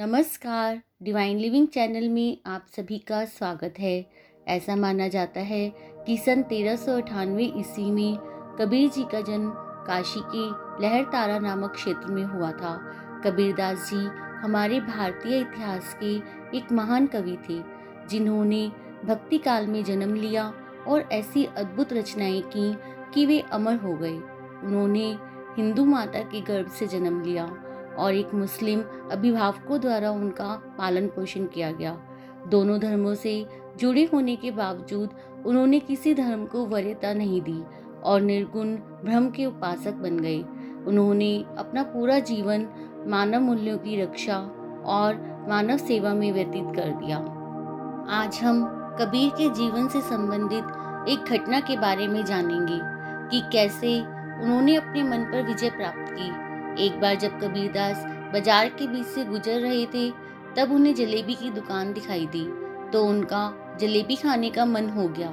नमस्कार। Divine living channel में आप सभी का स्वागत है। ऐसा माना जाता है कि सन तेरह सौ अठानवे ईस्वी में कबीर जी का जन्म काशी के लहर तारा नामक क्षेत्र में हुआ था। कबीरदास जी हमारे भारतीय इतिहास के एक महान कवि थे, जिन्होंने भक्ति काल में जन्म लिया और ऐसी अद्भुत रचनाएँ की कि वे अमर हो गए। उन्होंने हिंदू माता के गर्भ से जन्म लिया। और एक मुस्लिम अभिभावकों द्वारा उनका पालन पोषण किया गया। दोनों धर्मों से जुड़े होने के बावजूद उन्होंने किसी धर्म को वरीयता नहीं दी और निर्गुण ब्रह्म के उपासक बन गए। उन्होंने अपना पूरा जीवन मानव मूल्यों की रक्षा और मानव सेवा में व्यतीत कर दिया। आज हम कबीर के जीवन से संबंधित एक घटना के बारे में जानेंगे कि कैसे उन्होंने अपने मन पर विजय प्राप्त की एक बार जब कबीरदास बाज़ार के बीच से गुजर रहे थे, तब उन्हें जलेबी की दुकान दिखाई दी तो उनका जलेबी खाने का मन हो गया।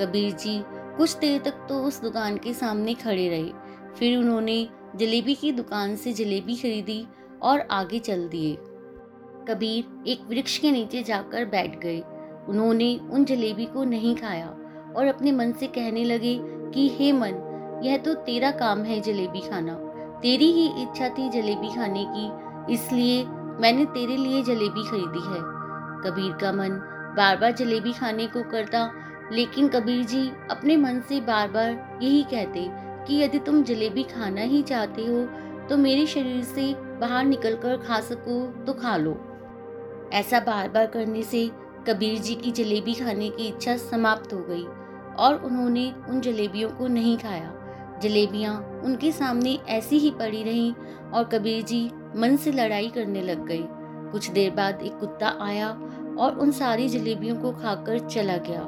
कबीर जी कुछ देर तक तो उस दुकान के सामने खड़े रहे। फिर उन्होंने जलेबी की दुकान से जलेबी खरीदी और आगे चल दिए। कबीर एक वृक्ष के नीचे जाकर बैठ गए। उन्होंने उन जलेबी को नहीं खाया और अपने मन से कहने लगे कि, हे मन, यह तो तेरा काम है जलेबी खाना। तेरी ही इच्छा थी जलेबी खाने की, इसलिए मैंने तेरे लिए जलेबी खरीदी है। कबीर का मन बार बार जलेबी खाने को करता, लेकिन कबीर जी अपने मन से बार बार यही कहते कि यदि तुम जलेबी खाना ही चाहते हो तो मेरे शरीर से बाहर निकलकर खा सको तो खा लो। ऐसा बार बार करने से कबीर जी की जलेबी खाने की इच्छा समाप्त हो गई, और उन्होंने उन जलेबियों को नहीं खाया। जलेबियाँ उनके सामने ऐसी ही पड़ी रहीं और कबीर जी मन से लड़ाई करने लग गए। कुछ देर बाद एक कुत्ता आया और उन सारी जलेबियों को खाकर चला गया।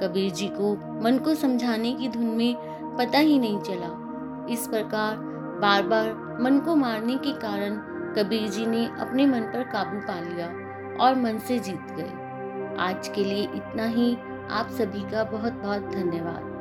कबीर जी को मन को समझाने की धुन में पता ही नहीं चला। इस प्रकार बार बार मन को मारने के कारण कबीर जी ने अपने मन पर काबू पा लिया और मन से जीत गए। आज के लिए इतना ही। आप सभी का बहुत बहुत धन्यवाद।